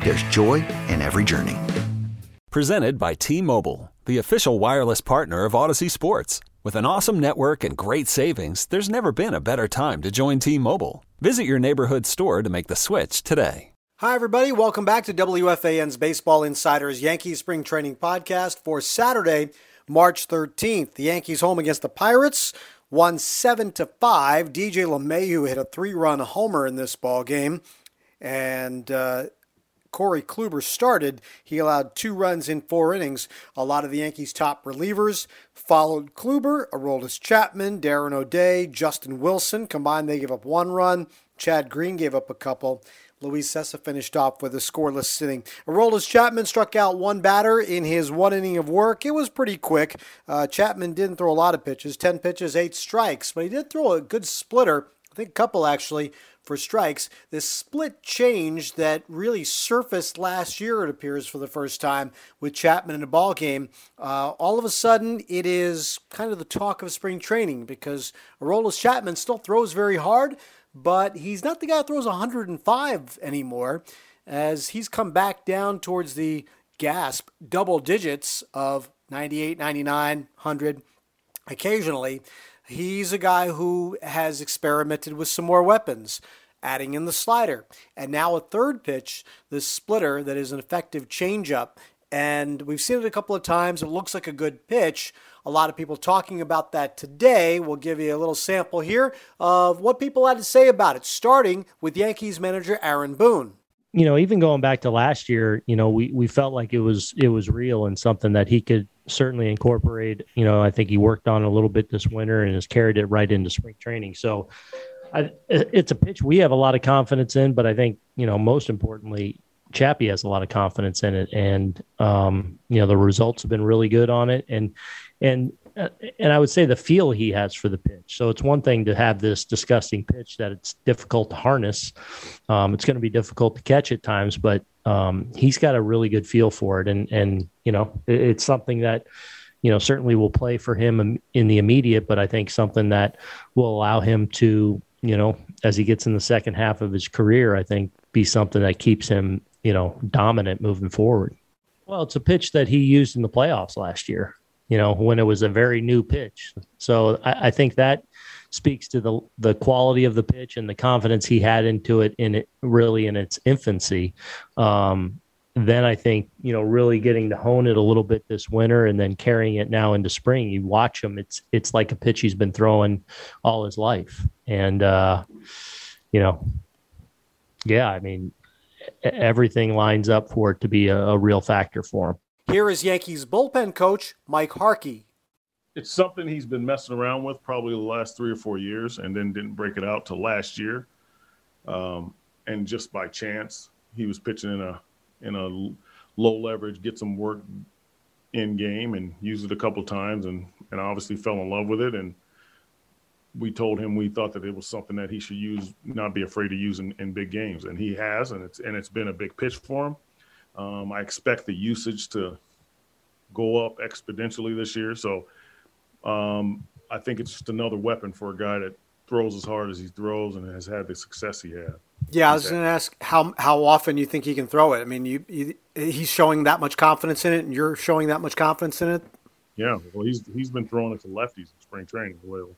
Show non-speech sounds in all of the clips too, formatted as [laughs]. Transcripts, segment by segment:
there's joy in every journey. Presented by T-Mobile, the official wireless partner of Audacy Sports. With an awesome network and great savings, there's never been a better time to join T-Mobile. Visit your neighborhood store to make the switch today. Hi, everybody. Welcome back to WFAN's Baseball Insiders Yankees Spring Training Podcast for Saturday, March 13th. The Yankees home against the Pirates won 7 to 5. DJ LeMahieu hit a three run homer in this ball game. And uh, Corey Kluber started. He allowed two runs in four innings. A lot of the Yankees' top relievers followed Kluber, Aroldis Chapman, Darren O'Day, Justin Wilson. Combined, they gave up one run. Chad Green gave up a couple. Luis Cessa finished off with a scoreless sitting. Aroldis Chapman struck out one batter in his one inning of work. It was pretty quick. Uh, Chapman didn't throw a lot of pitches 10 pitches, 8 strikes, but he did throw a good splitter. I think a couple actually for strikes. This split change that really surfaced last year, it appears, for the first time with Chapman in a ball game. Uh, all of a sudden, it is kind of the talk of spring training because Aroldis Chapman still throws very hard, but he's not the guy that throws 105 anymore, as he's come back down towards the gasp double digits of 98, 99, 100 occasionally. He's a guy who has experimented with some more weapons, adding in the slider, and now a third pitch, the splitter that is an effective changeup. And we've seen it a couple of times. It looks like a good pitch. A lot of people talking about that today. We'll give you a little sample here of what people had to say about it, starting with Yankees manager Aaron Boone. You know, even going back to last year, you know, we, we felt like it was it was real and something that he could certainly incorporate. You know, I think he worked on a little bit this winter and has carried it right into spring training. So I, it's a pitch we have a lot of confidence in, but I think, you know, most importantly, Chappie has a lot of confidence in it. And, um, you know, the results have been really good on it. And, and, uh, and I would say the feel he has for the pitch. So it's one thing to have this disgusting pitch that it's difficult to harness. Um, it's going to be difficult to catch at times, but um, he's got a really good feel for it, and and you know it, it's something that you know certainly will play for him in the immediate, but I think something that will allow him to you know as he gets in the second half of his career, I think be something that keeps him you know dominant moving forward. Well, it's a pitch that he used in the playoffs last year. You know when it was a very new pitch, so I, I think that speaks to the the quality of the pitch and the confidence he had into it in it really in its infancy. Um, then I think you know really getting to hone it a little bit this winter and then carrying it now into spring. You watch him; it's it's like a pitch he's been throwing all his life, and uh, you know, yeah, I mean, everything lines up for it to be a, a real factor for him. Here is Yankees bullpen coach Mike Harkey it's something he's been messing around with probably the last three or four years, and then didn't break it out till last year. Um, and just by chance, he was pitching in a in a low leverage, get some work in game, and used it a couple times, and and obviously fell in love with it. And we told him we thought that it was something that he should use, not be afraid to use in, in big games, and he has, and it's and it's been a big pitch for him. Um, I expect the usage to go up exponentially this year, so um, I think it's just another weapon for a guy that throws as hard as he throws and has had the success he had. Yeah, I was going to ask how how often you think he can throw it. I mean, you, you, he's showing that much confidence in it, and you're showing that much confidence in it. Yeah, well, he's he's been throwing it to lefties in spring training. Well,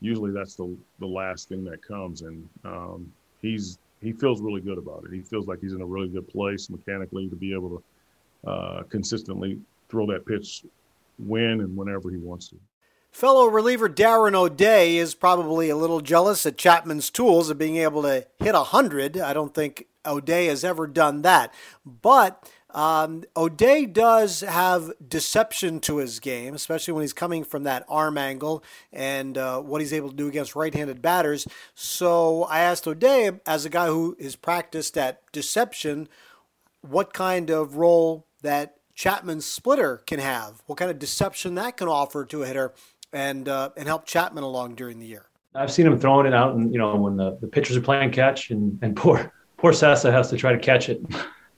usually that's the the last thing that comes, and um, he's he feels really good about it. He feels like he's in a really good place mechanically to be able to uh, consistently throw that pitch when and whenever he wants to. Fellow reliever Darren O'Day is probably a little jealous at Chapman's tools of being able to hit 100. I don't think O'Day has ever done that. But um, O'Day does have deception to his game, especially when he's coming from that arm angle and uh, what he's able to do against right handed batters. So I asked O'Day, as a guy who is practiced at deception, what kind of role that Chapman's splitter can have, what kind of deception that can offer to a hitter and uh, and help Chapman along during the year. I've seen him throwing it out, and you know when the, the pitchers are playing catch, and, and poor poor Cessa has to try to catch it.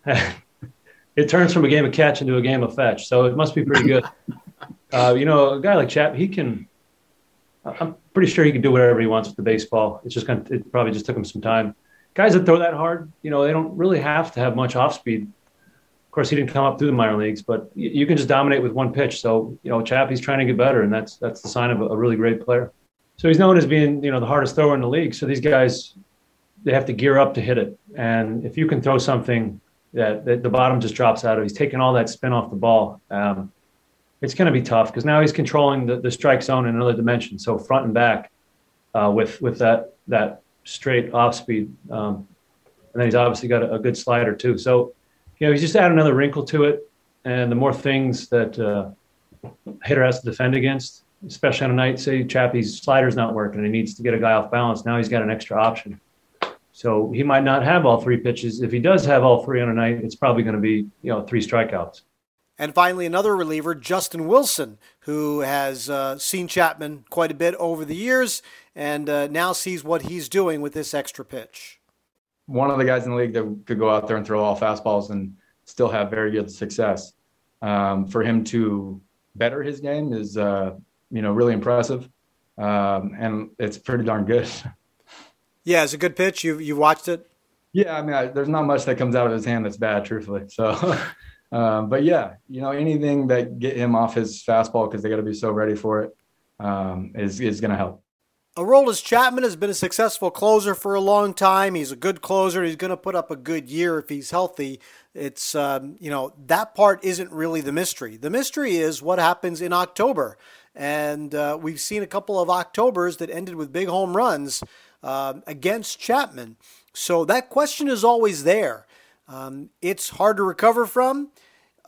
[laughs] it turns from a game of catch into a game of fetch, so it must be pretty good. [laughs] uh, you know, a guy like Chap, he can. I'm pretty sure he can do whatever he wants with the baseball. It's just going to, it probably just took him some time. Guys that throw that hard, you know, they don't really have to have much off speed of course, he didn't come up through the minor leagues, but you can just dominate with one pitch. So, you know, Chappie's trying to get better, and that's that's the sign of a, really great player. So he's known as being, you know, the hardest thrower in the league. So these guys, they have to gear up to hit it. And if you can throw something that, that the bottom just drops out of, he's taking all that spin off the ball. Um, it's going to be tough because now he's controlling the, the strike zone in another dimension. So front and back uh, with with that that straight off speed, um, and then he's obviously got a, a good slider too. So you know, he's just add another wrinkle to it. And the more things that uh, hitter has to defend against, especially on a night, say Chappie's slider's not working and he needs to get a guy off balance. Now he's got an extra option. So he might not have all three pitches. If he does have all three on a night, it's probably going to be, you know, three strikeouts. And finally, another reliever, Justin Wilson, who has uh, seen Chapman quite a bit over the years and uh, now sees what he's doing with this extra pitch one of the guys in the league that could go out there and throw all fastballs and still have very good success. Um, for him to better his game is, uh, you know, really impressive, um, and it's pretty darn good. [laughs] Yeah, it's a good pitch. You you watched it? Yeah, I mean, I, there's not much that comes out of his hand that's bad, truthfully. So, [laughs] um, but yeah, you know, anything that get him off his fastball because they got to be so ready for it um, is is going to help. Aroldis Chapman has been a successful closer for a long time. He's a good closer. He's going to put up a good year if he's healthy. It's, um, you know, that part isn't really the mystery. The mystery is what happens in October. And uh, we've seen a couple of Octobers that ended with big home runs uh, against Chapman. So that question is always there. Um, it's hard to recover from.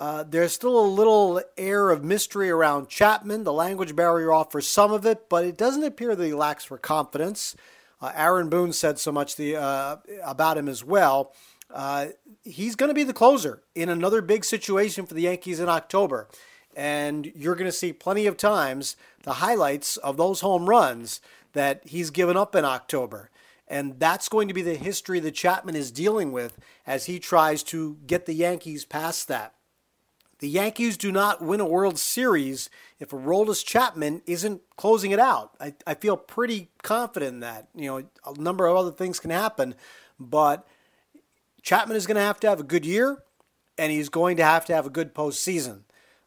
Uh, there's still a little air of mystery around Chapman. The language barrier offers some of it, but it doesn't appear that he lacks for confidence. Uh, Aaron Boone said so much the, uh, about him as well. Uh, he's going to be the closer in another big situation for the Yankees in October. And you're going to see plenty of times the highlights of those home runs that he's given up in October. And that's going to be the history that Chapman is dealing with as he tries to get the Yankees past that. The Yankees do not win a World Series if Aroldis Chapman isn't closing it out. I, I feel pretty confident in that. You know, a number of other things can happen, but Chapman is going to have to have a good year, and he's going to have to have a good postseason.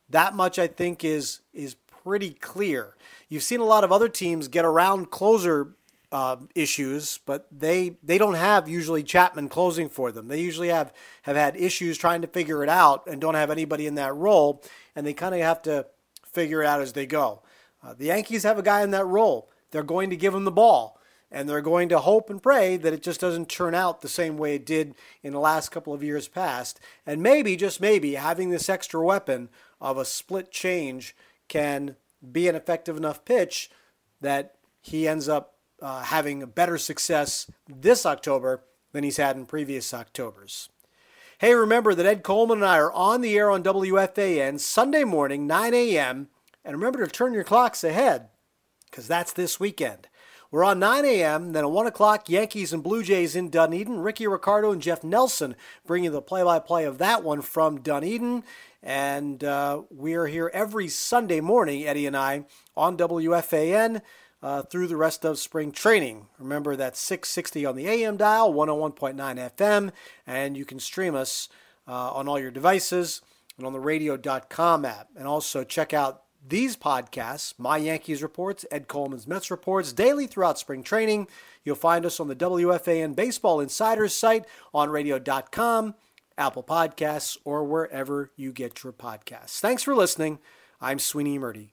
That much I think is is pretty clear. You've seen a lot of other teams get around closer uh, issues, but they they don't have usually Chapman closing for them. They usually have have had issues trying to figure it out and don't have anybody in that role, and they kind of have to figure it out as they go. Uh, the Yankees have a guy in that role. They're going to give him the ball, and they're going to hope and pray that it just doesn't turn out the same way it did in the last couple of years past. And maybe, just maybe, having this extra weapon of a split change can be an effective enough pitch that he ends up uh, having a better success this October than he's had in previous Octobers. Hey, remember that Ed Coleman and I are on the air on WFAN Sunday morning, 9 a.m. And remember to turn your clocks ahead, because that's this weekend. We're on 9 a.m., then at 1 o'clock, Yankees and Blue Jays in Dunedin. Rickie Ricardo and Jeff Nelson bring you the play by play of that one from Dunedin. And uh, we are here every Sunday morning, Eddie and I, on WFAN uh, through the rest of spring training. Remember that 660 on the AM dial, 101.9 FM, and you can stream us uh, on all your devices and on the radio.com app. And also check out these podcasts, My Yankees Reports, Ed Coleman's Mets Reports, daily throughout spring training. You'll find us on the WFAN Baseball Insiders site on radio.com Apple Podcasts, or wherever you get your podcasts. Thanks for listening. I'm Sweeney Murti.